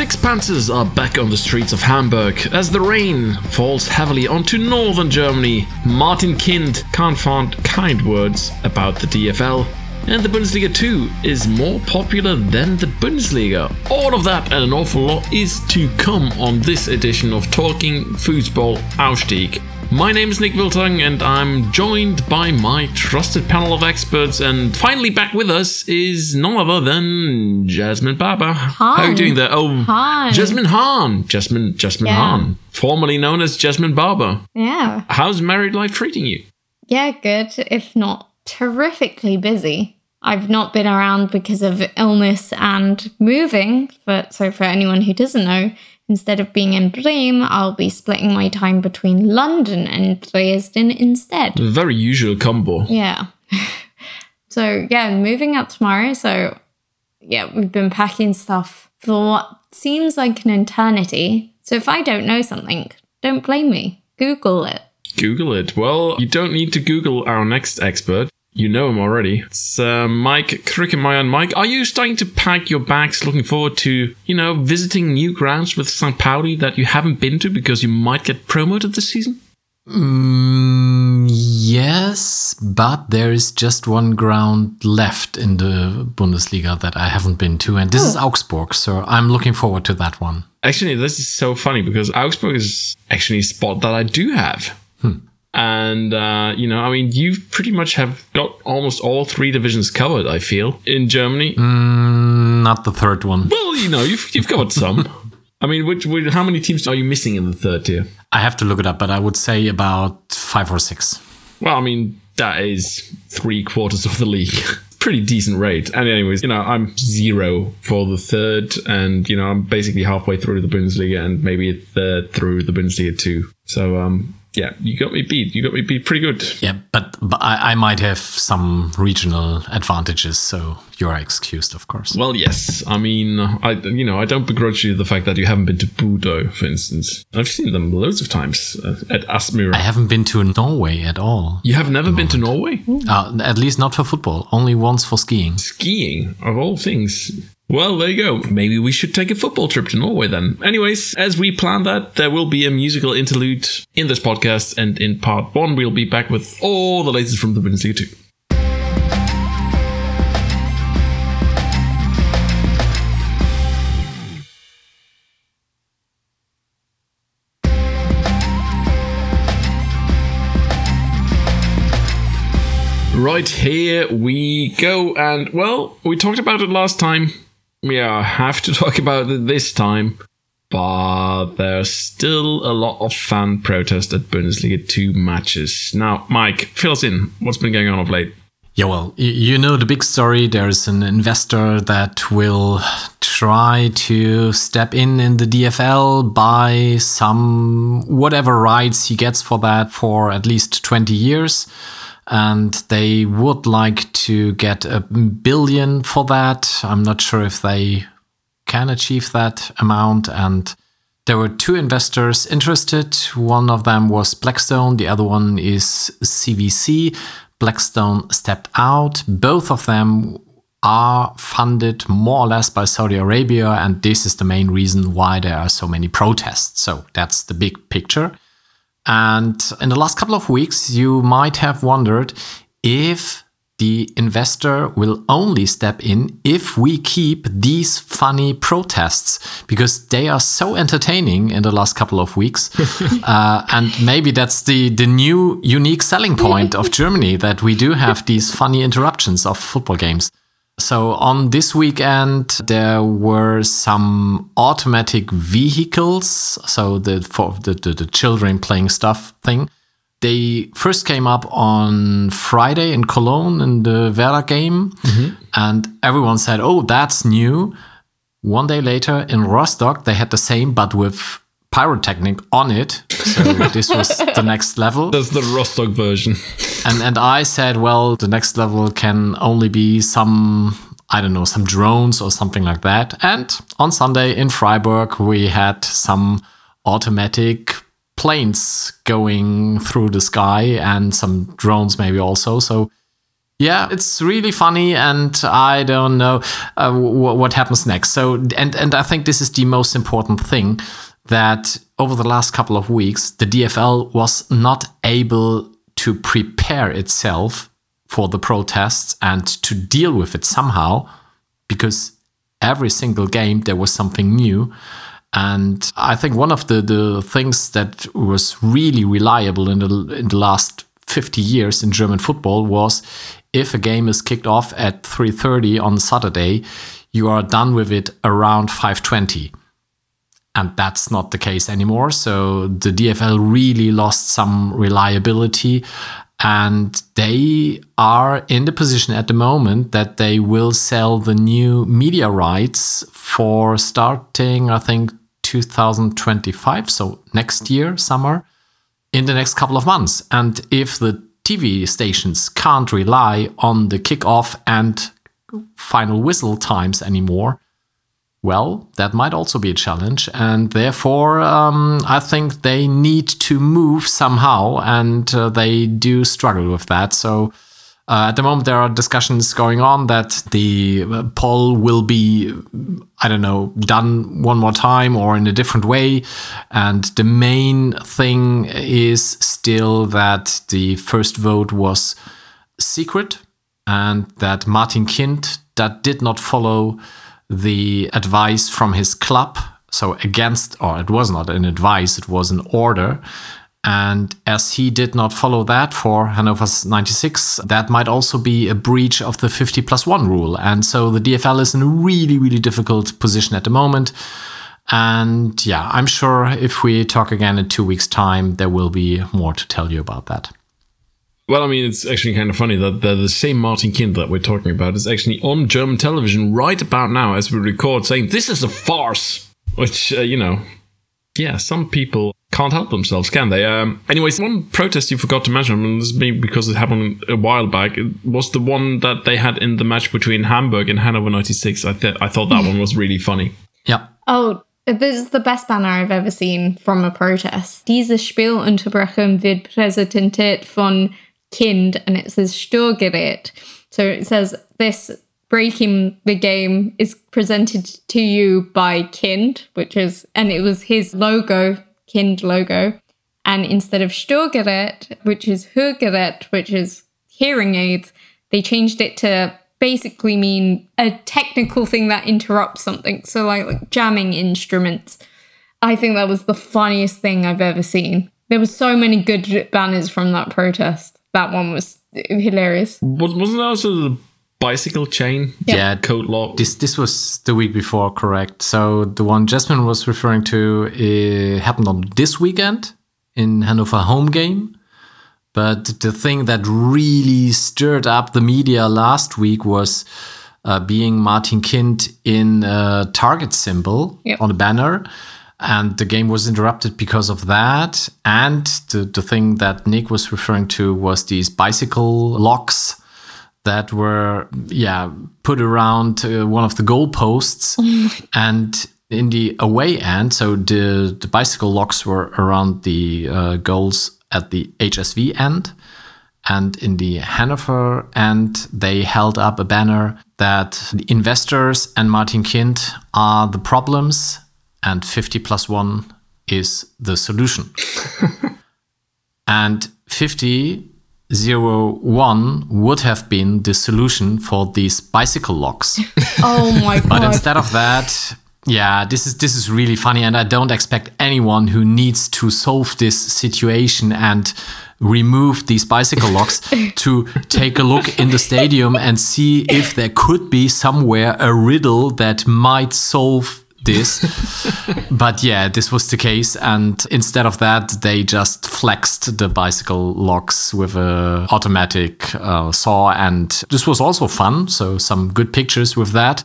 Sixpences are back on the streets of Hamburg as the rain falls heavily onto northern Germany. Martin Kind can't find kind words about the DFL. And the Bundesliga 2 is more popular than the Bundesliga. All of that and an awful lot is to come on this edition of Talking Fussball Aufstieg. My name is Nik Wiltang, and I'm joined by my trusted panel of experts. And finally, back with us is none other than Jasmine Barber. How are you doing there? Oh, Hi. Jasmine Hahn. Jasmine, Jasmine Yeah. Hahn, formerly known as Jasmine Barber. Yeah. How's married life treating you? Yeah, good, if not terrifically busy. I've not been around because of illness and moving, but so for anyone who doesn't know, instead of being in Bremen, I'll be splitting my time between London and Dresden instead. Very usual combo. Yeah. so yeah, moving up tomorrow. So yeah, we've been packing stuff for what seems like an eternity. So if I don't know something, don't blame me. Google it. Google it. Well, you don't need to Google our next expert. You know him already. It's uh, Maik. And Maik, are you starting to pack your bags looking forward to, you know, visiting new grounds with St. Pauli that you haven't been to because you might get promoted this season? Mm, yes, but there is just one ground left in the Bundesliga that I haven't been to, and this is Augsburg, so I'm looking forward to that one. Actually, this is so funny because Augsburg is actually a spot that I do have. And, uh, you know, I mean, you pretty much have got almost all three divisions covered, I feel, in Germany. Mm, not the third one. Well, you know, you've, you've covered some. I mean, which, which, how many teams are you missing in the third tier? I have to look it up, but I would say about five or six. Well, I mean, that is three quarters of the league. Pretty decent rate. And anyways, you know, I'm zero for the third, and you know, I'm basically halfway through the Bundesliga and maybe a third through the Bundesliga too. So, um, yeah, you got me beat. You got me beat pretty good. Yeah, but, but I, I might have some regional advantages, so you are excused, of course. Well, yes. I mean, I you know, I don't begrudge you the fact that you haven't been to Bodø, for instance. I've seen them loads of times uh, at Aspmyra. I haven't been to Norway at all. you have never been to Norway? Uh, at least not for football, only once for skiing. skiing of all things. Well, there you go. Maybe we should take a football trip to Norway then. Anyways, as we plan that, there will be a musical interlude in this podcast, and in part one, we'll be back with all the latest from the Bundesliga 2. Right here we go, and well, we talked about it last time. We uh, have to talk about it this time, but there's still a lot of fan protest at Bundesliga 2 matches. Now, Maik, fill us in. What's been going on of late? Yeah, well, you know the big story. There's an investor that will try to step in in the DFL, buy some whatever rights he gets for that for at least 20 years. And they would like to get a billion for that. I'm not sure if they can achieve that amount. And there were two investors interested. One of them was Blackstone, the other one is CVC. Blackstone stepped out. Both of them are funded more or less by Saudi Arabia, and this is the main reason why there are so many protests. So that's the big picture. And in the last couple of weeks, you might have wondered if the investor will only step in if we keep these funny protests because they are so entertaining in the last couple of weeks. uh, and maybe that's the, the new unique selling point of Germany that we do have these funny interruptions of football games. So on this weekend, there were some automatic vehicles. So the for the, the, the children playing stuff thing. They first came up on Friday in Cologne in the Werder game, mm-hmm. and everyone said, "Oh, that's new." One day later in Rostock, they had the same, but with pyrotechnic on it. So this was the next level. That's the Rostock version. And and I said, well, the next level can only be some I don't know, some drones or something like that. And on Sunday in Freiburg, we had some automatic planes going through the sky and some drones maybe also. So yeah, it's really funny, and I don't know uh, w- what happens next. So, and and I think this is the most important thing that over the last couple of weeks, the DFL was not able to prepare itself for the protests and to deal with it somehow, because every single game there was something new. And I think one of the, the things that was really reliable in the in the last 50 years in German football was if a game is kicked off at 3:30 on Saturday, you are done with it around 5:20. And that's not the case anymore. So the DFL really lost some reliability and they are in the position at the moment that they will sell the new media rights for starting, I think, 2025, so next year, summer, in the next couple of months. And if the TV stations can't rely on the kickoff and final whistle times anymore, well, that might also be a challenge. And therefore, um, I think they need to move somehow, and uh, they do struggle with that. So, uh, at the moment, there are discussions going on that the uh, poll will be, I don't know, done one more time or in a different way. And the main thing is still that the first vote was secret and that Martin Kind that did not follow the advice from his club. So against, or it was not an advice, it was an order and as he did not follow that for Hannover 96, that might also be a breach of the 50 plus 1 rule. And so the DFL is in a really, really difficult position at the moment. And yeah, I'm sure if we talk again in two weeks' time, there will be more to tell you about that. Well, I mean, it's actually kind of funny that the, the same Martin Kind that we're talking about is actually on German television right about now as we record, saying this is a farce. Which, uh, you know, yeah, some people can't help themselves, can they? Um, anyways, one protest you forgot to mention, and this may because it happened a while back, was the one that they had in the match between Hamburg and Hanover 96. I, th- I thought that one was really funny. Yeah. Oh, this is the best banner I've ever seen from a protest. Diese Spielunterbrechung wird präsentiert von Kind, and it says Störgerät. So it says this breaking the game is presented to you by Kind, which is, and it was his logo Kind logo. And instead of Störgerät, which is Hörgerät, which is hearing aids, they changed it to basically mean a technical thing that interrupts something. So like, like jamming instruments. I think that was the funniest thing I've ever seen. There were so many good banners from that protest. That one was hilarious. Wasn't that also the bicycle chain? Yeah. yeah. Code lock. This this was the week before, correct? So the one Jasmine was referring to uh, happened on this weekend in Hanover home game. But the thing that really stirred up the media last week was uh, being Martin Kind in a target symbol yep. on a banner. And the game was interrupted because of that. And the, the thing that Nik was referring to was these bicycle locks that were yeah put around uh, one of the goalposts. And in the away end so the the bicycle locks were around the uh, goals at the HSV end. And in the Hanover end they held up a banner that the investors and Martin Kind are the problems and 50 plus 1 is the solution and 50 zero one would have been the solution for these bicycle locks. oh my god! But instead of that, yeah, this is this is really funny, and I don't expect anyone who needs to solve this situation and remove these bicycle locks to take a look in the stadium and see if there could be somewhere a riddle that might solve this. but yeah, this was the case. And instead of that, they just flexed the bicycle locks with a automatic uh, saw. And this was also fun. So some good pictures with that.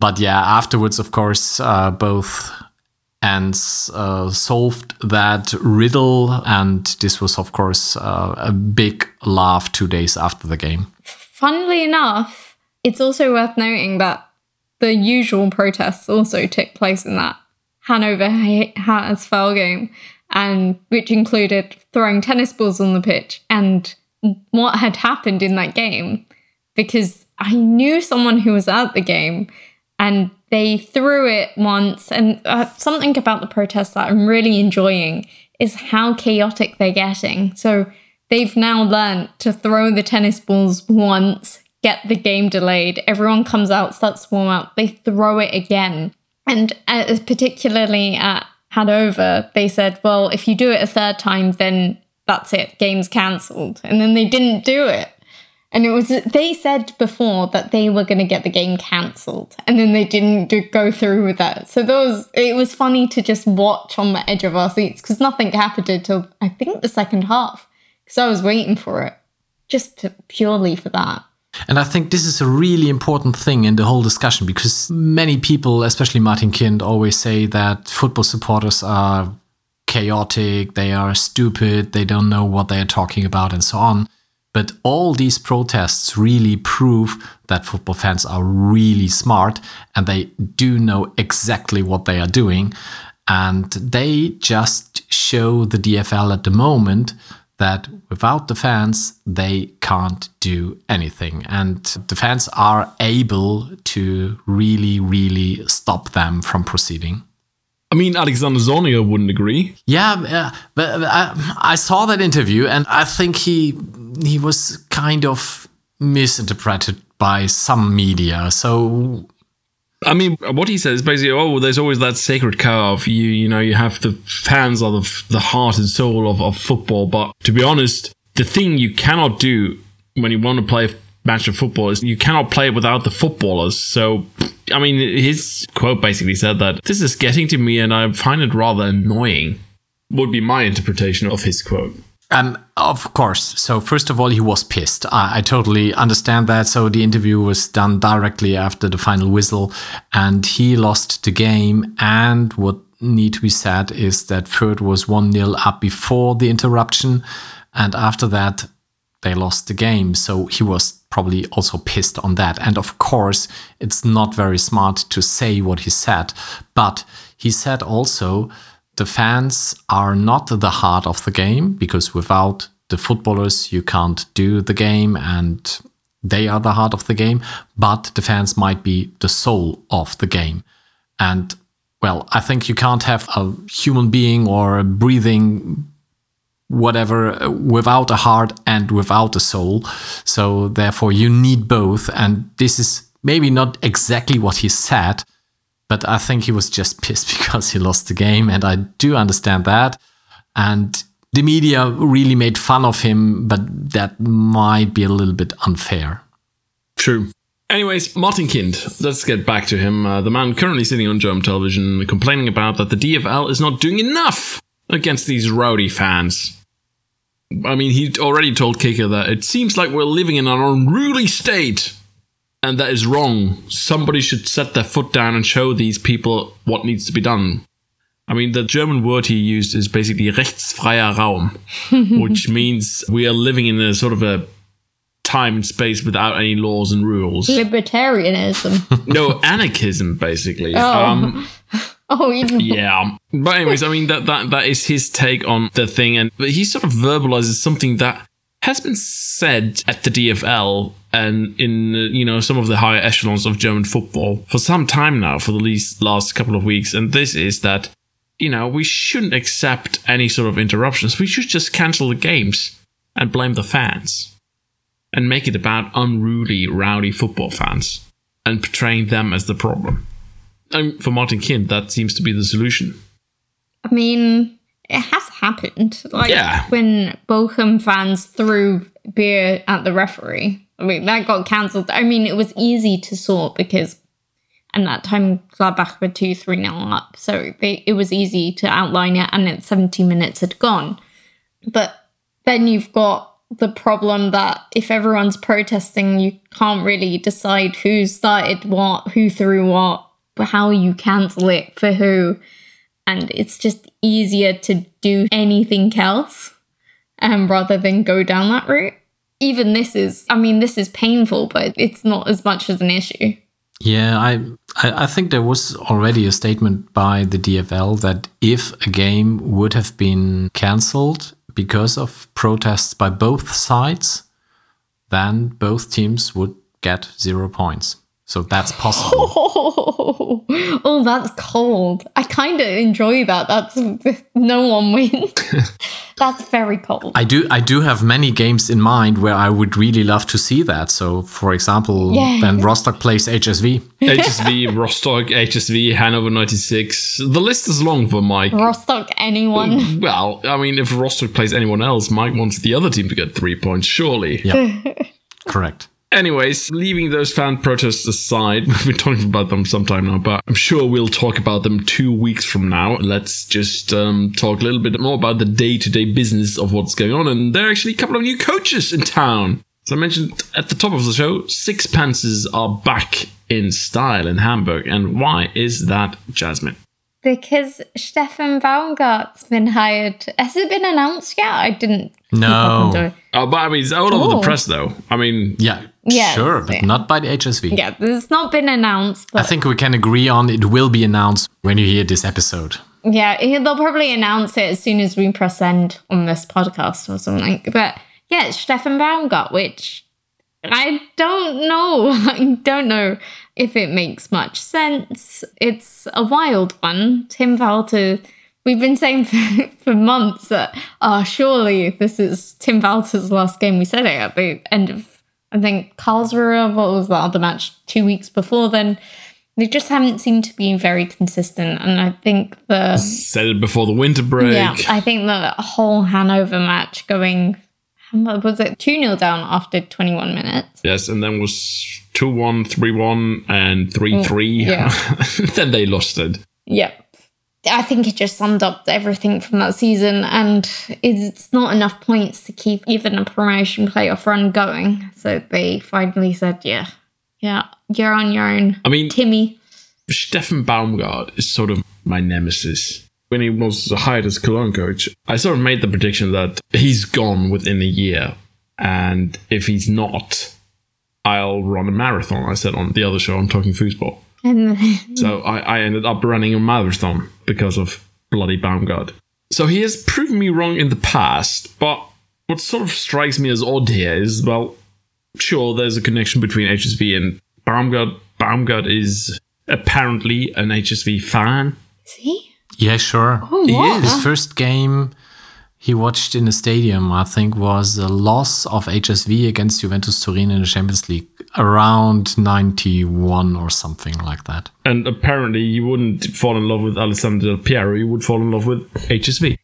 But yeah, afterwards, of course, uh, both ends uh, solved that riddle. And this was, of course, uh, a big laugh two days after the game. Funnily enough, it's also worth noting that the usual protests also took place in that Hanover HSV game, and which included throwing tennis balls on the pitch. And what had happened in that game because I knew someone who was at the game and they threw it once. And uh, something about the protests that I'm really enjoying is how chaotic they're getting. So they've now learned to throw the tennis balls once, get the game delayed. Everyone comes out, starts warm up, they throw it again. And uh, particularly at Hanover, they said, well, if you do it a third time, then that's it, game's cancelled. And then they didn't do it. And it was they said before that they were going to get the game cancelled, and then they didn't do, go through with that. So those it was funny to just watch on the edge of our seats because nothing happened until I think the second half. Because I was waiting for it, just to, purely for that. And I think this is a really important thing in the whole discussion because many people, especially Martin Kind, always say that football supporters are chaotic, they are stupid, they don't know what they are talking about, and so on. But all these protests really prove that football fans are really smart and they do know exactly what they are doing. And they just show the DFL at the moment that without the fans, they can't do anything. And the fans are able to really, really stop them from proceeding. I mean, Alexander Zorniger wouldn't agree. Yeah, but I, I, saw that interview, and I think he he was kind of misinterpreted by some media. So, I mean, what he says is basically, oh, there's always that sacred cow of you. You know, you have the fans are the the heart and soul of, of football. But to be honest, the thing you cannot do when you want to play a match of football is you cannot play it without the footballers. So I mean, his quote basically said that this is getting to me and I find it rather annoying, would be my interpretation of his quote. Um, of course. So first of all, he was pissed. I, I, totally understand that. So the interview was done directly after the final whistle, and he lost the game. And what need to be said is that Fürth was one 0 up before the interruption, and after that, they lost the game. So he was probably also pissed on that. And of course, it's not very smart to say what he said, but he said also the fans are not the heart of the game because without the footballers, you can't do the game and they are the heart of the game, but the fans might be the soul of the game. And well, I think you can't have a human being or a breathing whatever without a heart and without a soul. So therefore you need both. And this is maybe not exactly what he said, but I think he was just pissed because he lost the game. And I do understand that. And the media really made fun of him, but that might be a little bit unfair. True. Anyways, Martin Kind, let's get back to him. Uh, the man currently sitting on German television complaining about that the DFL is not doing enough against these rowdy fans. I mean, he already told Kicker that it seems like we're living in an unruly state. And that is wrong. Somebody should set their foot down and show these people what needs to be done. I mean, the German word he used is basically rechtsfreier Raum, which means we are living in a sort of a time and space without any laws and rules. Libertarianism. no, anarchism, basically. Oh. Um, Oh, even yeah. But anyways, I mean that that that is his take on the thing, and but he sort of verbalizes something that has been said at the DFL and in you know some of the higher echelons of German football for some time now, for the least last couple of weeks, and this is that you know we shouldn't accept any sort of interruptions. We should just cancel the games and blame the fans and make it about unruly, rowdy football fans and portraying them as the problem. And for Martin Kind, that seems to be the solution. I mean, it has happened. Like yeah. when Bochum fans threw beer at the referee. I mean, that got cancelled. I mean, it was easy to sort because, and that time Gladbach were 2 3 0 up. So they, it was easy to outline it, and it 17 minutes had gone. But then you've got the problem that if everyone's protesting, you can't really decide who started what, who threw what, how you cancel it for who. And it's just easier to do anything else um, rather than go down that route. Even this is, I mean, this is painful, but it's not as much as an issue. Yeah, I, I think there was already a statement by the DFL that if a game would have been cancelled because of protests by both sides, then both teams would get zero points. So that's possible. Oh, oh, that's cold. I kind of enjoy that. That's no one wins. that's very cold. I do I do have many games in mind where I would really love to see that. So for example, Yeah. when Rostock plays HSV. HSV, Rostock, HSV, Hanover 96. The list is long for Maik. Rostock, anyone? Well, I mean, if Rostock plays anyone else, Maik wants the other team to get three points, surely. Yeah. Correct. Anyways, leaving those fan protests aside, we've been talking about them sometime now, but I'm sure we'll talk about them two weeks from now. Let's just um, talk a little bit more about the day to day business of what's going on. And there are actually a couple of new coaches in town. As I mentioned at the top of the show, six Sixpences are back in style in Hamburg. And why is that, Jasmine? Because Steffen Baumgart's been hired. Has it been announced yet? I didn't. No. up and do it. Oh, but I mean, it's all over the Oh. press, though. I mean, Yeah. Yes, sure, but yeah. not by the HSV. Yeah, it's not been announced, I think we can agree on it will be announced when you hear this episode. yeah, they'll probably announce it as soon as we press end on this podcast or something. But yeah, it's Steffen got, which I don't know. I don't know if it makes much sense. It's a wild one. Tim Walter, we've been saying for, for months that, oh, surely this is Tim Walter's last game. We said it at the end of, I think, Karlsruhe. What was the other match? Two weeks before then. They just haven't seemed to be very consistent. And I think the. said it before the winter break. Yeah, I think the whole Hanover match going. Was it 2 0 down after 21 minutes? Yes, and then was 2 1, 3 1, and 3 3. Mm, yeah. then they lost it. Yep. I think it just summed up everything from that season, and it's not enough points to keep even a promotion playoff run going. So they finally said, yeah, yeah, you're on your own. I mean, Timmy. Steffen Baumgart is sort of my nemesis. When he was hired as Cologne coach, I sort of made the prediction that he's gone within a year. And if he's not, I'll run a marathon. I said on the other show, I'm talking Fussball. And So I, I ended up running a marathon because of bloody Baumgart. So he has proven me wrong in the past, but what sort of strikes me as odd here is, well, sure, there's a connection between HSV and Baumgart. Baumgart is apparently an HSV fan. see? Yeah, sure. Oh, what? His first game he watched in the stadium, I think, was a loss of HSV against Juventus Turin in the Champions League around 91 or something like that. And apparently you wouldn't fall in love with Alessandro Piero, you would fall in love with HSV.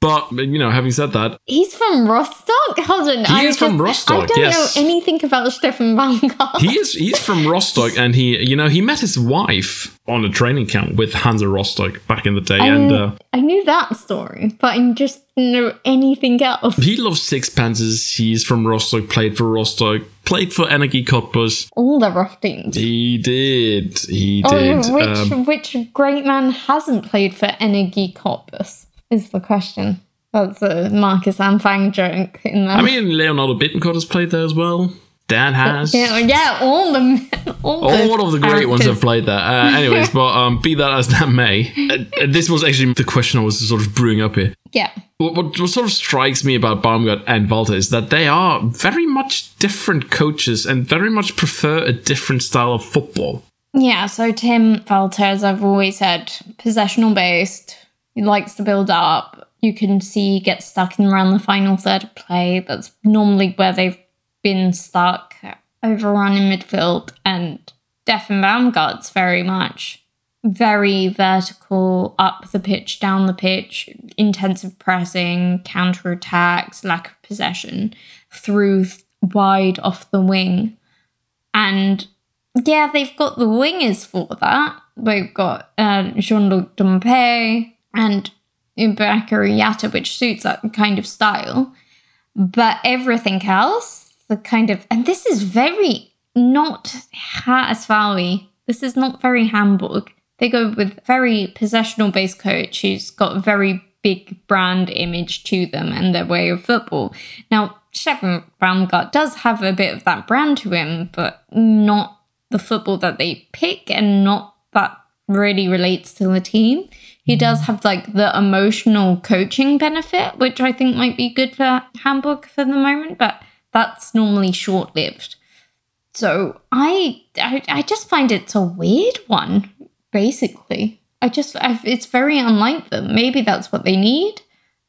But, you know, having said that, He's from Rostock? Hold on. I is from Rostock. I don't yes. know anything about Steffen Baumgart. he is he's from Rostock and he you know he met his wife on a training camp with Hansa Rostock back in the day and uh, I knew that story, but I just didn't know anything else. he loves sixpences he's from Rostock played for Rostock played for Energie Cottbus All the rough teams. he did he Oh, did which um, which great man hasn't played for Energie Cottbus is the question. That's a Markus Anfang joke in there. I mean Leonardo Bittencourt has played there as well Dan has yeah, yeah, all the all, all of the great ones have played there. Uh, anyways, but um, be that as that may, uh, uh, this was actually the question I was sort of brewing up here. Yeah, What, what, what sort of strikes me about Baumgart and Walter is that they are very much different coaches and very much prefer a different style of football. yeah. So Tim Walter, as I've always said, possessional based. Likes to build up. You can see he gets stuck in around the final third of play. That's normally where they've been stuck, overrun in midfield, and Steffen Baumgart's very much very vertical, up the pitch, down the pitch, intensive pressing, counter attacks, lack of possession, through th- wide off the wing. And yeah, they've got the wingers for that. They've got uh, Jean Luc Dompe and Bakery Jatta, which suits that kind of style. But everything else, the kind of, and this is very not Valley. This is not very Hamburg. They go with very possessional based coach who's got very big brand image to them and their way of football. Now, Steffen Baumgart does have a bit of that brand to him, but not the football that they pick and not that really relates to the team. He does have like the emotional coaching benefit, which I think might be good for Hamburg for the moment, but that's normally short lived. So I, I, I just find it's a weird one, basically. I just, I, it's very unlike them. Maybe that's what they need,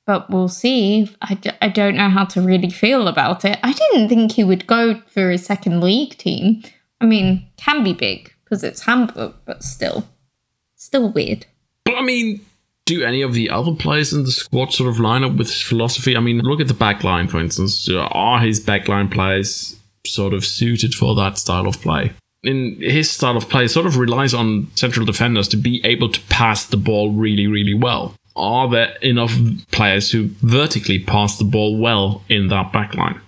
but we'll see. I don't know how to really feel about it. I didn't think he would go for a second league team. I mean, can be big because it's Hamburg, but still, still weird. But I mean, do any of the other players in the squad sort of line up with his philosophy? I mean, look at the back line, for instance. Are his backline players sort of suited for that style of play? In his style of play, sort of relies on central defenders to be able to pass the ball really, really well. Are there enough players who vertically pass the ball well in that backline?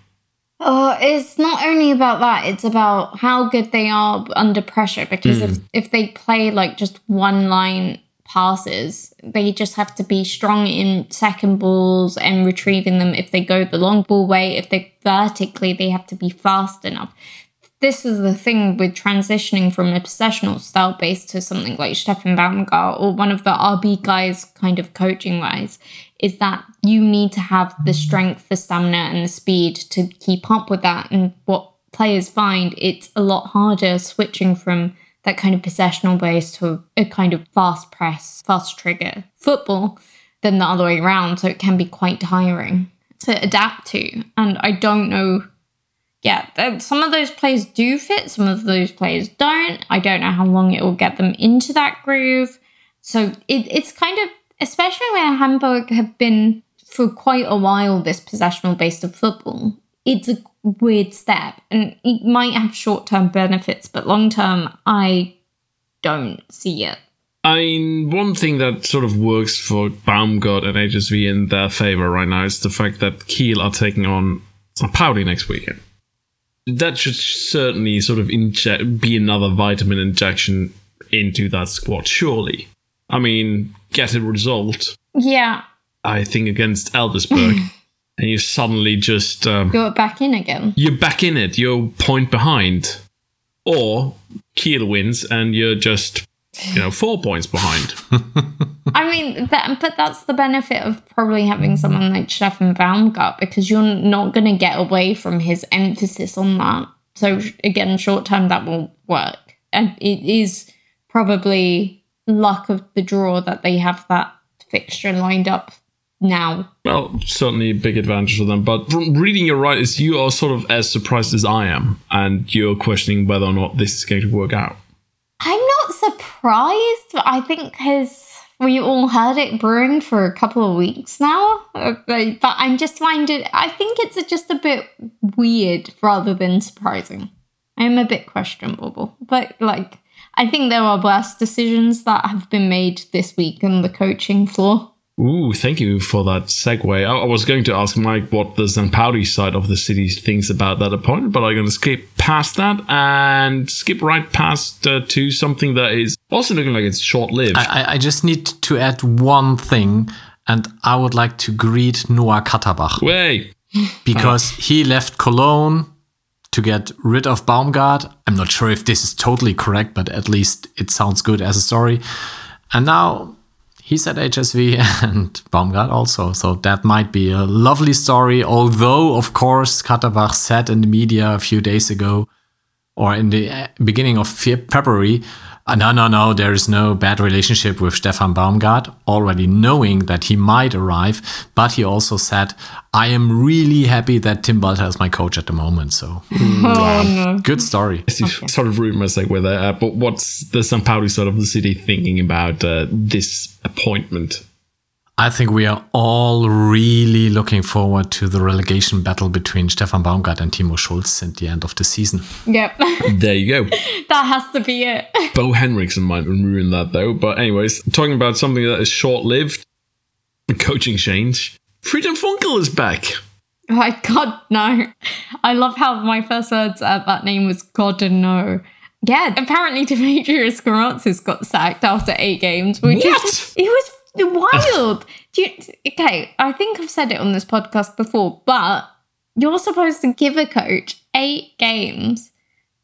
Oh, uh, it's not only about that, it's about how good they are under pressure. Because hmm. if, if they play like just one line passes, they just have to be strong in second balls and retrieving them if they go the long ball way. If they vertically, they have to be fast enough. This is the thing with transitioning from a possessional style base to something like Steffen Baumgart or one of the RB guys, kind of coaching wise, is that you need to have the strength, the stamina, and the speed to keep up with that. And what players find, it's a lot harder switching from that kind of possessional base to a kind of fast press, fast trigger football than the other way around. So it can be quite tiring to adapt to. And I don't know. Yeah, some of those players do fit, some of those players don't. I don't know how long it will get them into that groove. So it, it's kind of, especially where Hamburg have been for quite a while, this possessional based of football, it's a weird step and it might have short term benefits, but long term, I don't see it. I mean, one thing that sort of works for Baumgart and HSV in their favor right now is the fact that Kiel are taking on. Pauli next weekend. That should certainly sort of inject, be another vitamin injection into that squad, surely. I mean, get a result, Yeah, I think, against Elversberg, and you suddenly just. Um, you're back in again. you're back in it, you're point behind. Or Kiel wins and you're just, you know, four points behind. I mean, that, but that's the benefit of probably having someone like Steffen Baumgart because you're not going to get away from his emphasis on that. So again, short term that will work, and it is probably luck of the draw that they have that fixture lined up now. Well, certainly a big advantage for them. But from reading your writers, you are sort of as surprised as I am, and you're questioning whether or not this is going to work out. I'm not surprised. I think because we all heard it brewing for a couple of weeks now. Uh, But but I'm just finding, I think it's just a bit weird rather than surprising. I'm a bit questionable. But like, I think there are worse decisions that have been made this week on the coaching floor. Ooh, thank you for that segue. I, I was going to ask Maik what the St. Side of the city thinks about that appointment, but I'm going to skip past that and skip right past uh, to something that is also looking like it's short lived. I, I- I just need to add one thing, and I would like to greet Noah Katterbach Way. because he left Cologne to get rid of Baumgart. I'm not sure if this is totally correct, but at least it sounds good as a story. And now he's at HSV and Baumgart also. So that might be a lovely story. Although, of course, Katterbach said in the media a few days ago or in the uh, beginning of February, uh, no, no, no, there is no bad relationship with Steffen Baumgart, already knowing that he might arrive. But he also said, I am really happy that Tim Walter is my coach at the moment. So, Oh no. good story. You sort of ruined like segue there, uh, but what's the St. Pauli side of the city thinking about uh, this appointment? I think we are all really looking forward to the relegation battle between Steffen Baumgart and Timo Schultz at the end of the season. Yep. There you go. that has to be it. Bo Henriksen might ruin that though. But anyways, talking about something that is short lived, coaching change. Friedhelm Funkel is back. Oh my God, no. I love how my first words at that name was God no. Yeah, apparently Dimitrios Grammozis got sacked after eight games, which What? is it was wild. Do you, okay, I think I've said it on this podcast before, but you're supposed to give a coach eight games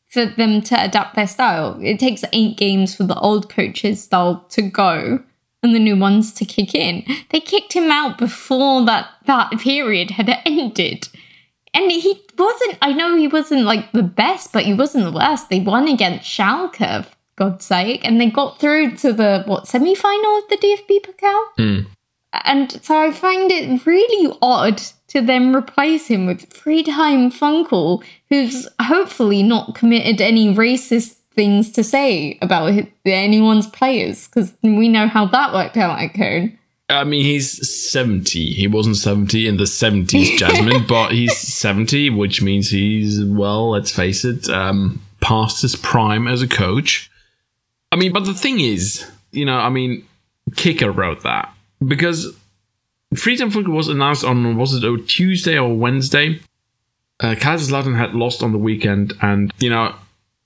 for them to adapt their style. It takes eight games for the old coach's style to go and the new ones to kick in. They kicked him out before that that period had ended. and he wasn't. I know he wasn't like the best, but he wasn't the worst. They won against Schalke, God's sake, and they got through to the what semi final of the DFB Pokal. And so I find it really odd to then replace him with three-time Funkel, who's hopefully not committed any racist things to say about anyone's players, because we know how that worked out at Cone. I mean, he's 70. He wasn't 70 in the 70s, Jasmine, but he's 70, which means he's, well, let's face it, um, past his prime as a coach. I mean, but the thing is, you know, I mean, Kicker wrote that because Friedhelm Funkel was announced on, was it a Tuesday or Wednesday? Uh, Kaiserslautern had lost on the weekend, and, you know,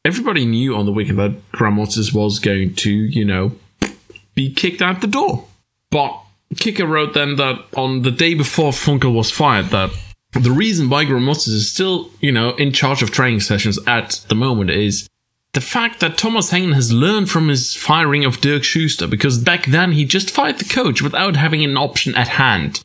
everybody knew on the weekend that Grammozis was going to, you know, be kicked out the door. But Kicker wrote then that on the day before Funkel was fired, that the reason why Grammozis is still, you know, in charge of training sessions at the moment is the fact that Thomas Hengen has learned from his firing of Dirk Schuster, because back then he just fired the coach without having an option at hand.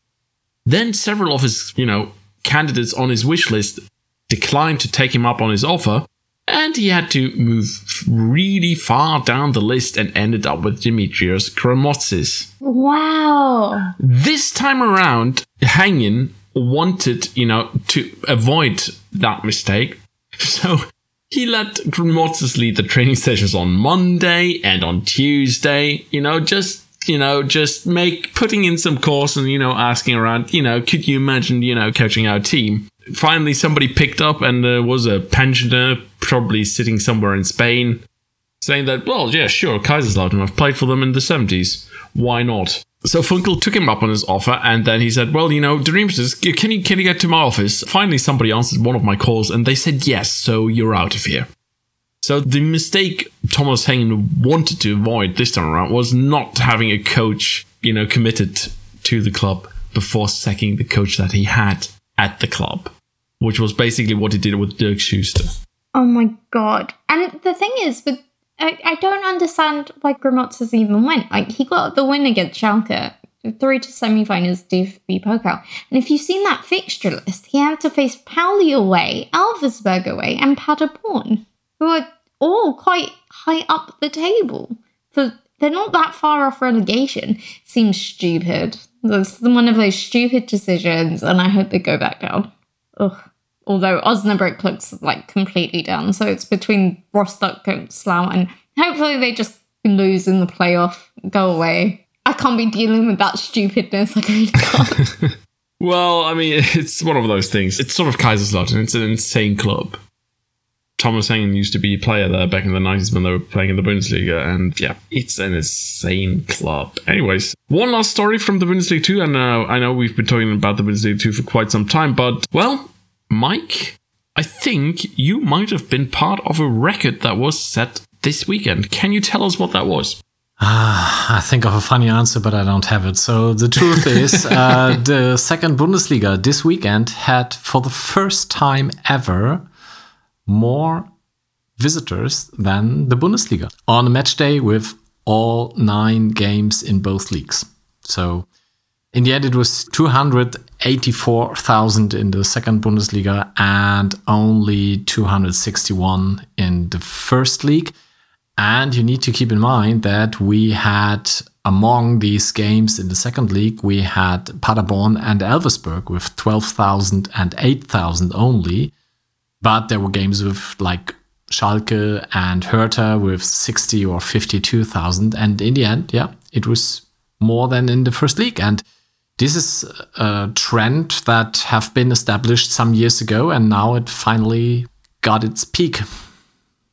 Then several of his, you know, candidates on his wish list declined to take him up on his offer, and he had to move really far down the list and ended up with Dimitrios Grammozis. Wow. This time around, Hengen wanted, you know, to avoid that mistake. So he let Grammozis lead the training sessions on Monday and on Tuesday, you know, just you know, just make putting in some course and you know asking around, you know, could you imagine, you know, coaching our team? Finally, somebody picked up and there was a pensioner, probably sitting somewhere in Spain, saying that, well, yeah, sure, Kaiserslautern, I've played for them in the 70s. Why not? So Funkel took him up on his offer, and then he said, "Well, you know, Dreamsters, can you can you get to my office?" Finally, somebody answered one of my calls, and they said yes. So you're out of here. So the mistake Thomas Hengen wanted to avoid this time around was not having a coach, you know, committed to the club before sacking the coach that he had at the club, which was basically what he did with Dirk Schuster. Oh my god. And the thing is, with I, I don't understand why Grammozis even went. Like he got the win against Schalke, through to semi-finals DFB Pokal. And if you've seen that fixture list, he had to face Pauli away, Elversberg away, and Paderborn, who are all quite high up the table. So they're not that far off relegation. Seems stupid. That's one of those stupid decisions, and I hope they go back down. Ugh. Although Osnabrück looks like completely down, so it's between Rostock and Slough, and hopefully they just lose in the playoff, go away. I can't be dealing with that stupidness. I really can't. Well, I mean, it's one of those things. It's sort of Kaiserslautern. It's an insane club. Thomas Hengen used to be a player there back in the 90s when they were playing in the Bundesliga. And yeah, it's an insane club. Anyways, one last story from the Bundesliga 2. And uh, I know we've been talking about the Bundesliga 2 for quite some time. But, well, Maik, I think you might have been part of a record that was set this weekend. Can you tell us what that was? Ah, I think of a funny answer, but I don't have it. So the truth is, uh, the second Bundesliga this weekend had, for the first time ever, more visitors than the Bundesliga on a match day with all nine games in both leagues. So in the end, it was 284,000 in the second Bundesliga and only 261 in the first league. And you need to keep in mind that we had among these games in the second league, we had Paderborn and Elversberg with 12,000 and 8,000 only. But there were games with like Schalke and Hertha with 60 or 52,000. And in the end, yeah, it was more than in the first league. And this is a trend that have been established some years ago. And now it finally got its peak.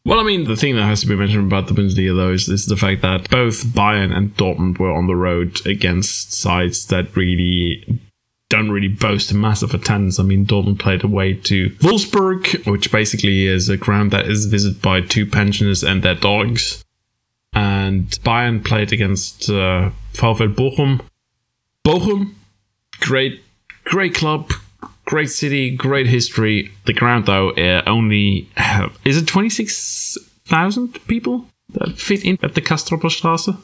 Well, I mean, the thing that has to be mentioned about the Bundesliga, though, is, is the fact that both Bayern and Dortmund were on the road against sides that really don't really boast a massive attendance. I mean, Dortmund played away to Wolfsburg, which basically is a ground that is visited by two pensioners and their dogs. And Bayern played against uh, VfL Bochum. Bochum, great, great club, great city, great history. The ground, though, uh, only have, is it twenty six thousand people that fit in at the Castroper Straße.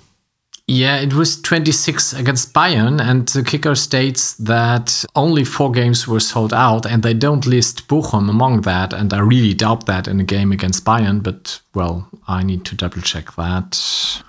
Yeah, it was 26 against Bayern, and the kicker states that only four games were sold out, and they don't list Bochum among that, and I really doubt that in a game against Bayern, but well, I need to double check that.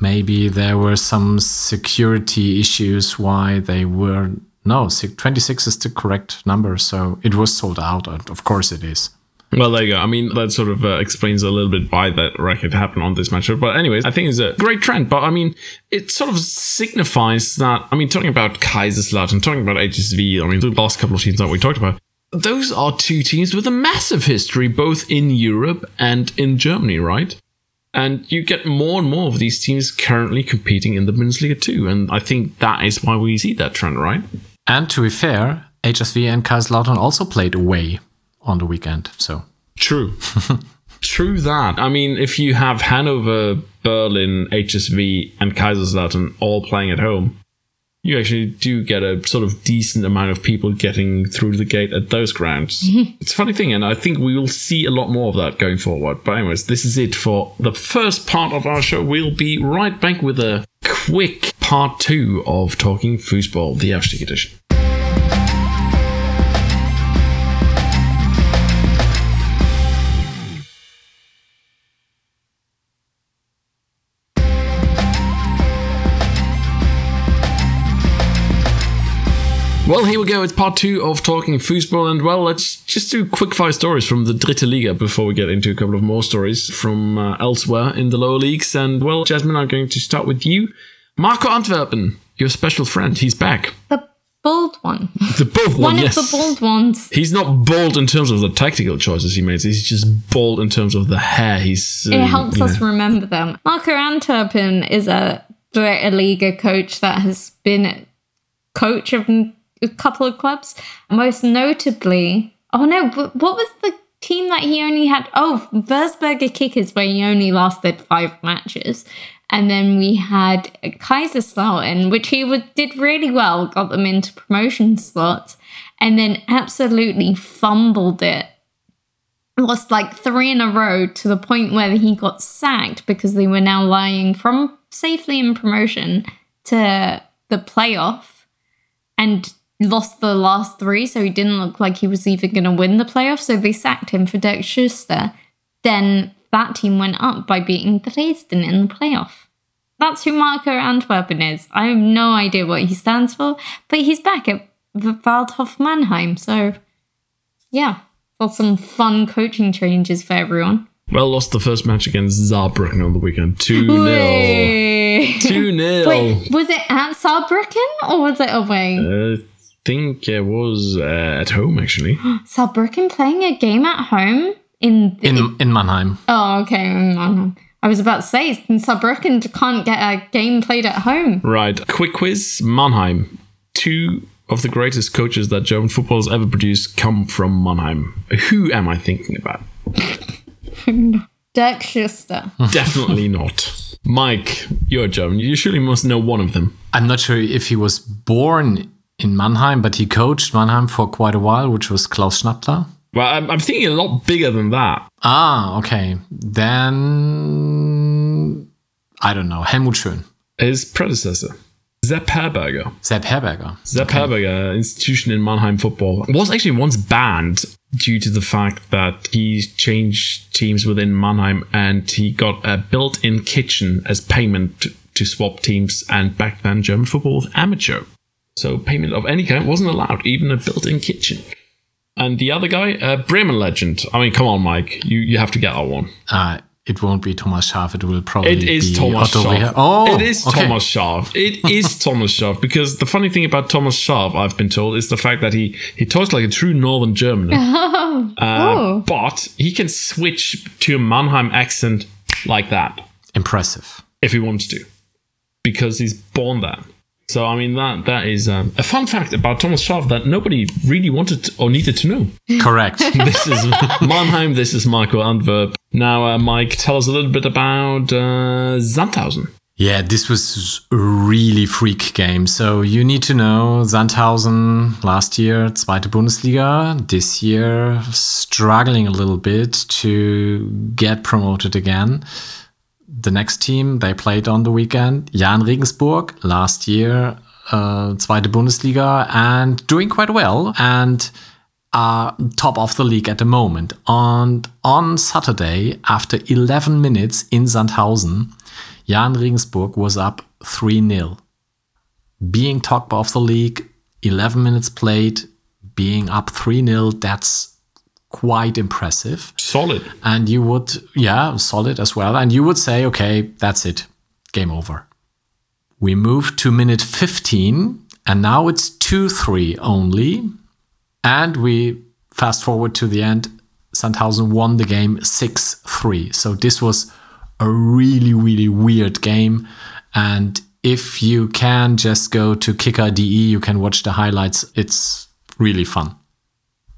Maybe there were some security issues why they were. No, 26 is the correct number, so it was sold out, and of course it is. Well, there you go. I mean, that sort of uh, explains a little bit why that record happened on this matchup. But anyways, I think it's a great trend. But I mean, it sort of signifies that. I mean, talking about Kaiserslautern, talking about HSV. I mean, the last couple of teams that we talked about. Those are two teams with a massive history, both in Europe and in Germany, right? And you get more and more of these teams currently competing in the Bundesliga too. And I think that is why we see that trend, right? And to be fair, HSV and Kaiserslautern also played away on the weekend. So true, true that. I mean, if you have Hanover, Berlin, HSV, and Kaiserslautern all playing at home, you actually do get a sort of decent amount of people getting through the gate at those grounds. Mm-hmm. It's a funny thing, and I think we will see a lot more of that going forward. But anyways, this is it for the first part of our show. We'll be right back with a quick part two of Talking Fussball, the Aufstieg edition. Well, here we go. It's part two of Talking Fussball. And well, let's just do quick five stories from the Dritte Liga before we get into a couple of more stories from uh, elsewhere in the lower leagues. And well, Jasmine, I'm going to start with you. Marco Antwerpen, your special friend, he's back. The bold one. The bold one, One yes. of the bold ones. He's not bold in terms of the tactical choices he makes. He's just bold in terms of the hair. He's. It um, helps us know. remember them. Marco Antwerpen is a Dritte Liga coach that has been coach of a couple of clubs. Most notably, oh no, what was the team that he only had? Oh, Würzburger Kickers, where he only lasted five matches. And then we had Kaiserslautern, which he did really well, got them into promotion slots, and then absolutely fumbled it lost like three in a row to the point where he got sacked because they were now lying from safely in promotion to the playoff and lost the last three. So he didn't look like he was even going to win the playoff. So they sacked him for Dirk Schuster. Then that team went up by beating Dresden in the playoff. That's who Marco Antwerpen is. I have no idea what he stands for, but he's back at Waldhof Mannheim. So, yeah, for some fun coaching changes for everyone. Well, lost the first match against Saarbrücken on the weekend. 2 0. Wait. 2 0. Wait, was it at Saarbrücken or was it away? I think it was uh, at home, actually. Saarbrücken playing a game at home in the, in in Mannheim. Oh, okay. mm, I was about to say Saarbrücken can't get a game played at home. Right. Quick quiz Mannheim. Two of the greatest coaches that German football has ever produced come from Mannheim. Who am I thinking about? Dirk Schuster. Definitely not. Maik, you're German. You surely must know one of them. I'm not sure if he was born in Mannheim, but he coached Mannheim for quite a while, which was Klaus Schlappner. Well, I'm, I'm thinking a lot bigger than that. Ah, okay. Then I don't know. Helmut Schön, His predecessor, Sepp Herberger. Sepp Herberger. Sepp Herberger, institution in Mannheim football, was actually once banned due to the fact that he changed teams within Mannheim and he got a built-in kitchen as payment to swap teams. And back then, German football was amateur, so payment of any kind wasn't allowed, even a built-in kitchen. And the other guy, uh, Bremen legend. I mean, come on, Maik, you you have to get that one. Uh, it won't be Thomas Schaaf. It will probably It is be Thomas Otto Schaaf. Oh, it is okay. Thomas Schaaf. It is Thomas Schaaf because the funny thing about Thomas Schaaf, I've been told, is the fact that he he talks like a true Northern German, uh, Oh. but he can switch to a Mannheim accent like that Impressive. if he wants to, because he's born there. So I mean that that is um, a fun fact about Thomas Schaaf that nobody really wanted or needed to know. Correct. This is Mannheim. This is Marco Antwerp. Now, uh, Maik, tell us a little bit about uh, Sandhausen. Yeah, this was a really freak game. So you need to know Sandhausen last year, zweite Bundesliga. This year, struggling a little bit to get promoted again. The next team they played on the weekend, Jahn Regensburg, last year, uh, zweite Bundesliga, and doing quite well and are top of the league at the moment. And on Saturday, after 11 minutes in Sandhausen, Jahn Regensburg was up 3 0. Being top of the league, 11 minutes played, being up 3 0, that's quite impressive. Solid. And you would, yeah, solid as well. And you would say, okay, that's it, game over. We move to minute 15, and now it's 2 3 only. And we fast forward to the end. Sandhausen won the game 6 3. So this was a really, really weird game. And if you can just go to Kicker.de, you can watch the highlights. It's really fun.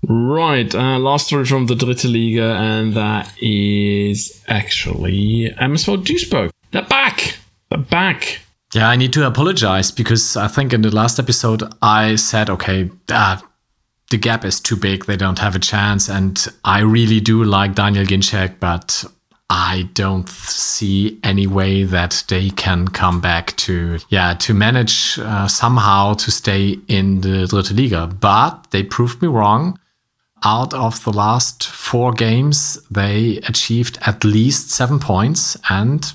Right, uh, last story from the Dritte Liga, and that is actually MSV Duisburg. They're back! They're back! Yeah, I need to apologize because I think in the last episode I said, okay, uh, the gap is too big, they don't have a chance, and I really do like Daniel Ginczek, but I don't see any way that they can come back to yeah to manage uh, somehow to stay in the Dritte Liga. But they proved me wrong. Out of the last four games, they achieved at least seven points, and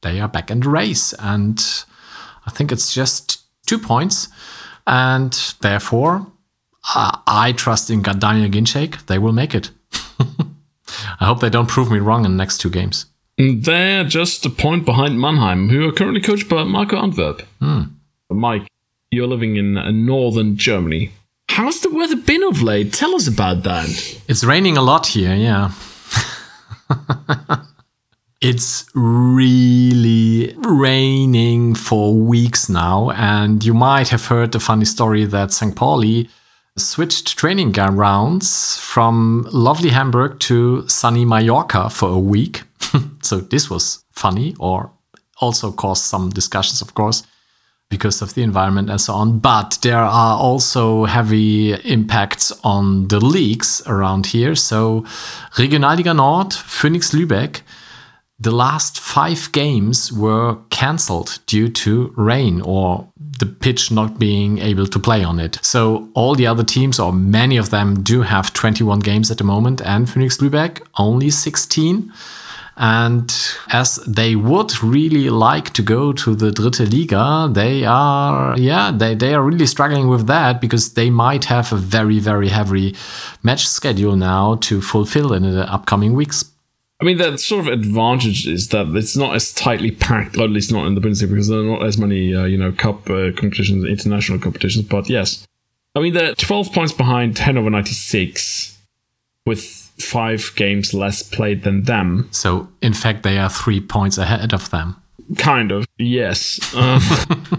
they are back in the race. And I think it's just two points, and therefore uh, I trust in Daniel Ginczek. They will make it. I hope they don't prove me wrong in the next two games. They're just a point behind Mannheim, who are currently coached by Marco Antwerp. Hmm. Maik, you're living in uh, northern Germany. How's the weather been of late? Tell us about that. It's raining a lot here, yeah. it's really raining for weeks now, and you might have heard the funny story that St. Pauli switched training grounds from lovely Hamburg to sunny Mallorca for a week. so this was funny, or also caused some discussions, of course, because of the environment and so on. But there are also heavy impacts on the leagues around here. So Regionalliga Nord, Phoenix Lübeck, the last five games were cancelled due to rain or the pitch not being able to play on it. So all the other teams, or many of them, do have 21 games at the moment, and Phoenix Lübeck only 16. And as they would really like to go to the Dritte Liga, they are, yeah, they, they are really struggling with that because they might have a very, very heavy match schedule now to fulfill in the upcoming weeks. I mean, the sort of advantage is that it's not as tightly packed, or at least not in the Bundesliga, because there are not as many, uh, you know, cup uh, competitions, international competitions. But yes, I mean, they're 12 points behind Hanover 96 with five games less played than them. So, in fact, they are three points ahead of them. Kind of, yes. Um,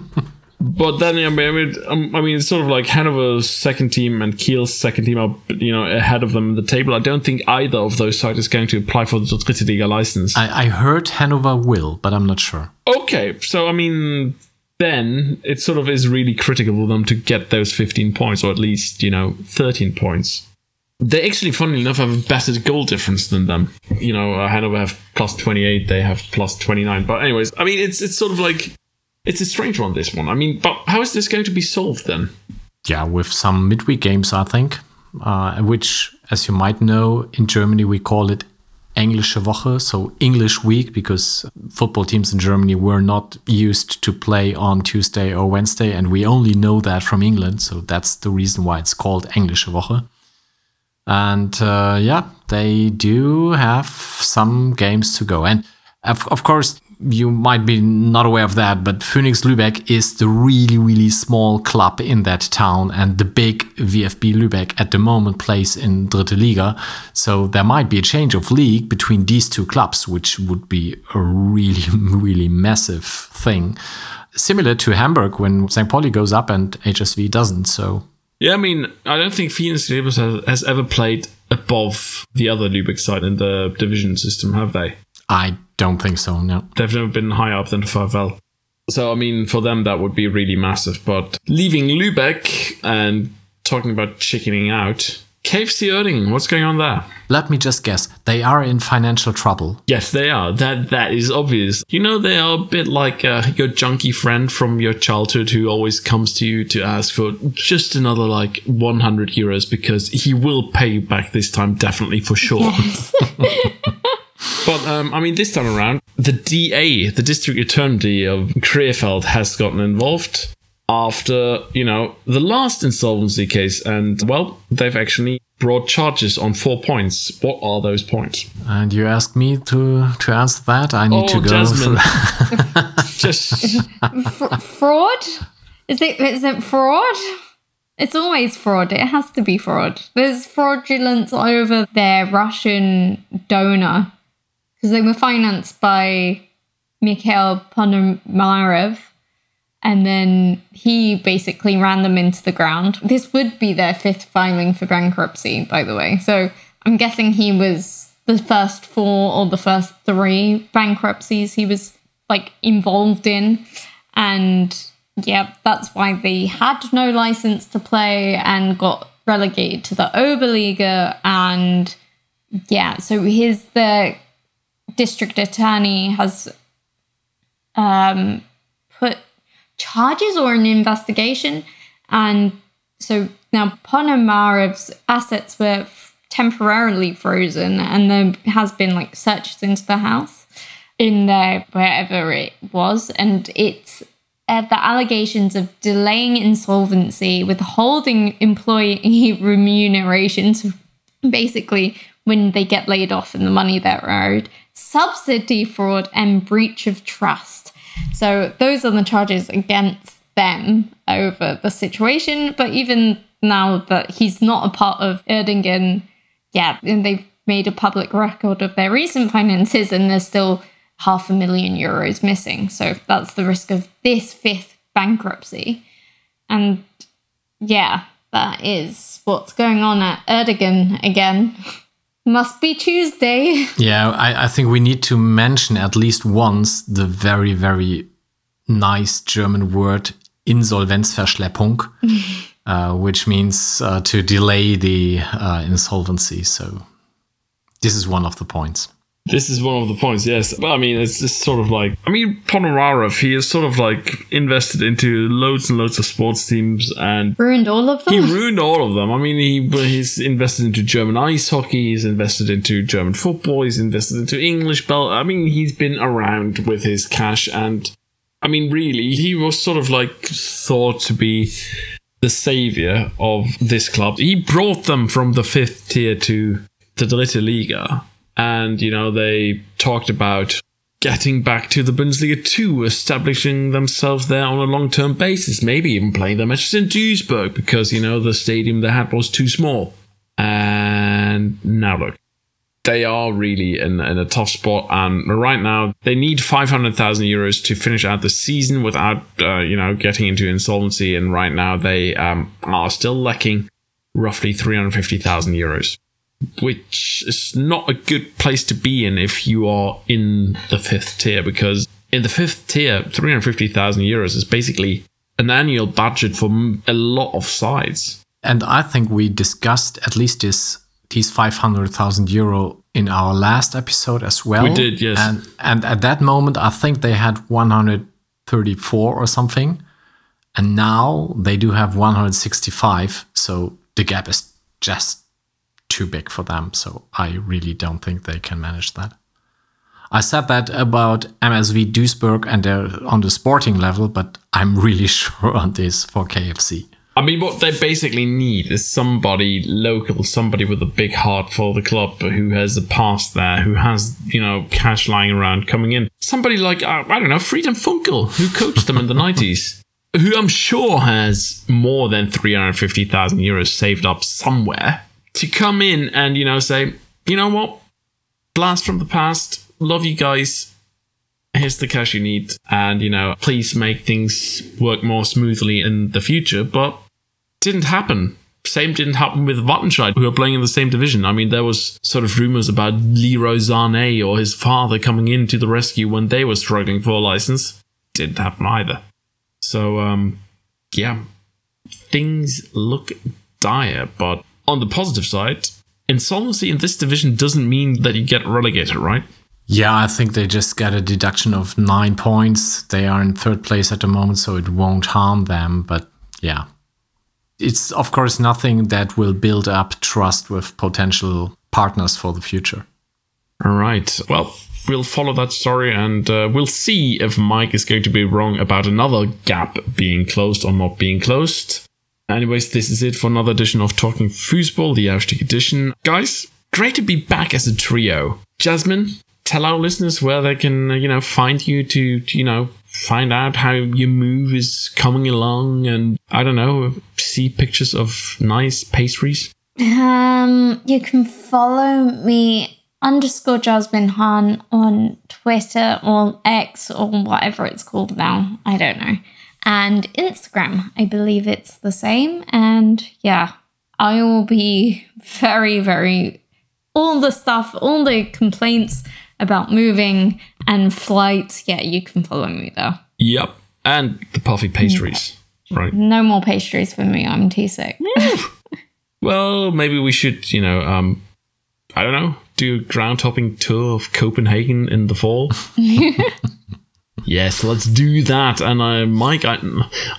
but then I mean, um, I mean, it's sort of like Hanover's second team and Kiel's second team are, you know, ahead of them in the table. I don't think either of those sides is going to apply for the Dritte Liga license. I, I heard Hanover will, but I'm not sure. Okay, so I mean, then it sort of is really critical for them to get those 15 points, or at least, you know, 13 points. They actually, funnily enough, have a better goal difference than them. You know, uh, Hanover have plus 28, they have plus 29. But anyways, I mean, it's it's sort of like it's a strange one, this one. I mean, but how is this going to be solved then? Yeah, with some midweek games, I think, uh, which, as you might know, in Germany we call it Englische Woche, so English week, because football teams in Germany were not used to play on Tuesday or Wednesday, and we only know that from England, so that's the reason why it's called Englische Woche. And uh, yeah, they do have some games to go. And of, of course, you might be not aware of that, but Phoenix Lübeck is the really, really small club in that town, and the big VfB Lübeck at the moment plays in Dritte Liga. So there might be a change of league between these two clubs, which would be a really, really massive thing. Similar to Hamburg when St. Pauli goes up and HSV doesn't. So yeah, I mean, I don't think Phoenix Lübeck has, has ever played above the other Lübeck side in the division system, have they? I don't think so, no. They've never been higher up than the VfL. So, I mean, for them, that would be really massive. But leaving Lübeck and talking about chickening out, KFC Uerdingen, what's going on there? Let me just guess. They are in financial trouble. Yes, they are. That that is obvious. You know, they are a bit like uh, your junkie friend from your childhood who always comes to you to ask for just another like 100 euros because he will pay you back this time, definitely for sure. but um, I mean, this time around, the DA, the district attorney of Krefeld, has gotten involved after you know the last insolvency case, and well, they've actually brought charges on four points. What are those points? And you ask me to to answer that. I need Oh, to go. Jasmine. Just F- fraud? Is it is it fraud? It's always fraud. It has to be fraud. There's fraudulence over their Russian donor because they were financed by Mikhail Ponomarev, and then he basically ran them into the ground. This would be their fifth filing for bankruptcy, by the way. So I'm guessing he was the first four or the first three bankruptcies he was like involved in. And yeah, that's why they had no license to play and got relegated to the Oberliga. And yeah, so his the district attorney has um, charges or an investigation. And so now Ponomarev's assets were f- temporarily frozen, and there has been like searches into the house in there, wherever it was. And it's uh, the allegations of delaying insolvency, withholding employee remunerations, basically when they get laid off and the money they're owed, subsidy fraud, and breach of trust. So those are the charges against them over the situation. But even now that he's not a part of Uerdingen, yeah, and they've made a public record of their recent finances, and there's still half a million euros missing. So that's the risk of this fifth bankruptcy. And yeah, that is what's going on at Uerdingen again. Must be Tuesday. yeah, I, I think we need to mention at least once the very, very nice German word Insolvenzverschleppung, uh, which means uh, to delay the uh, insolvency. So this is one of the points. This is one of the points, yes. But I mean, it's just sort of like, I mean, Ponomarev, he is sort of like invested into loads and loads of sports teams and Ruined all of them? he ruined all of them. I mean, he he's invested into German ice hockey, he's invested into German football, he's invested into English belt. I mean, he's been around with his cash and I mean, really, he was sort of like thought to be the savior of this club. He brought them from the fifth tier to the Dritte Liga. And, you know, they talked about getting back to the Bundesliga 2, establishing themselves there on a long term basis, maybe even playing their matches in Duisburg because, you know, the stadium they had was too small. And now look, they are really in, in a tough spot. And right now, they need 500,000 euros to finish out the season without, uh, you know, getting into insolvency. And right now, they um, are still lacking roughly 350,000 euros, which is not a good place to be in if you are in the fifth tier, because in the fifth tier, 350,000 euros is basically an annual budget for a lot of sides. And I think we discussed at least this these 500,000 euro in our last episode as well. We did, yes. And and at that moment I think they had 134 or something. And now they do have 165, so the gap is just too big for them, so I really don't think they can manage that. I said that about MSV Duisburg and they're on the sporting level, but I'm really sure on this for KFC. I mean, what they basically need is somebody local, somebody with a big heart for the club, who has a past there, who has, you know, cash lying around coming in. Somebody like, uh, I don't know, Friedhelm Funkel, who coached them in the 90s, who I'm sure has more than 350,000 euros saved up somewhere to come in and, you know, say, you know what? Blast from the past. Love you guys here's the cash you need and you know please make things work more smoothly in the future but didn't happen same didn't happen with Wattenscheid, who are playing in the same division. I mean, there was sort of rumors about Leroy Sané or his father coming in to the rescue when they were struggling for a license. Didn't happen either. So, um, yeah, things look dire, but on the positive side, insolvency in this division doesn't mean that you get relegated, right? Yeah, I think they just get a deduction of nine points. They are in third place at the moment, so it won't harm them. But yeah, it's of course nothing that will build up trust with potential partners for the future. All right. Well, we'll follow that story and uh, we'll see if Maik is going to be wrong about another gap being closed or not being closed. Anyways, this is it for another edition of Talking Fussball, the Aufstieg edition. Guys, great to be back as a trio. Jasmine, tell our listeners where they can, uh, you know, find you to, to, you know, find out how your move is coming along and, I don't know, see pictures of nice pastries. Um, you can follow me underscore Jasmine Han on Twitter or X or whatever it's called now. I don't know and Instagram. I believe it's the same. And yeah, I will be very, very, all the stuff, all the complaints about moving and flights. Yeah, you can follow me there. Yep. And the puffy pastries, right? No more pastries for me. I'm too sick. well, maybe we should, you know, um, I don't know, do a ground hopping tour of Copenhagen in the fall. Yes, let's do that. And uh, Maik, I,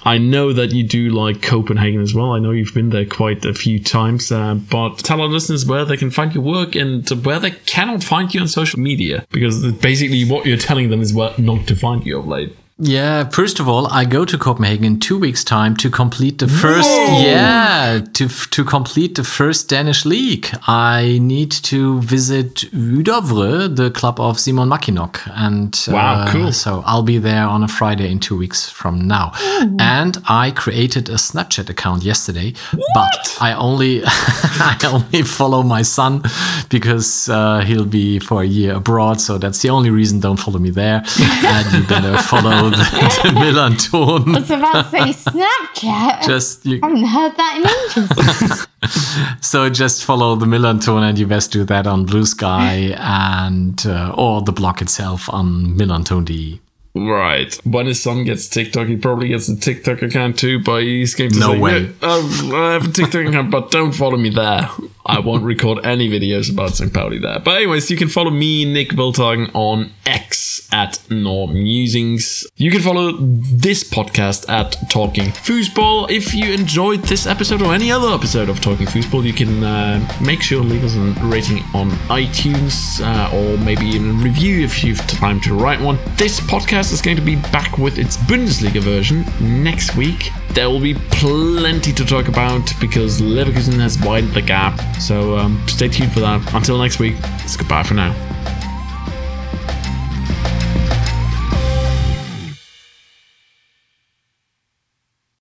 I know that you do like Copenhagen as well. I know you've been there quite a few times. Uh, but tell our listeners where they can find your work and where they cannot find you on social media, because basically what you're telling them is where not to find you of late. Yeah, first of all, I go to Copenhagen in two weeks' time to complete the first. Whoa. Yeah, to to complete the first Danish league, I need to visit Hvidovre, the club of Simon Mackinock, and wow, uh, cool. So I'll be there on a Friday in two weeks from now. Ooh. And I created a Snapchat account yesterday, what? but I only I only follow my son because uh, he'll be for a year abroad, so that's the only reason. Don't follow me there, and you better follow the, the MillernTon. I was about to say Snapchat. Just you I haven't heard that in ages. so just follow the MillernTon, and you best do that on Blue Sky and uh, or the block itself on MillernTon.de. Right. When his son gets TikTok, he probably gets a TikTok account too, but he's going to no say, way. Oh, I have a TikTok account, but don't follow me there. I won't record any videos about St. Pauli there. But anyways, you can follow me, Nik Wilthagen, on X at Norm Musings. You can follow this podcast at Talking Fussball. If you enjoyed this episode or any other episode of Talking Fussball, you can uh, make sure to leave us a rating on iTunes uh, or maybe even a review if you've time to write one. This podcast is going to be back with its Bundesliga version next week. There will be plenty to talk about because Leverkusen has widened the gap so um, stay tuned for that. Until next week, it's goodbye for now.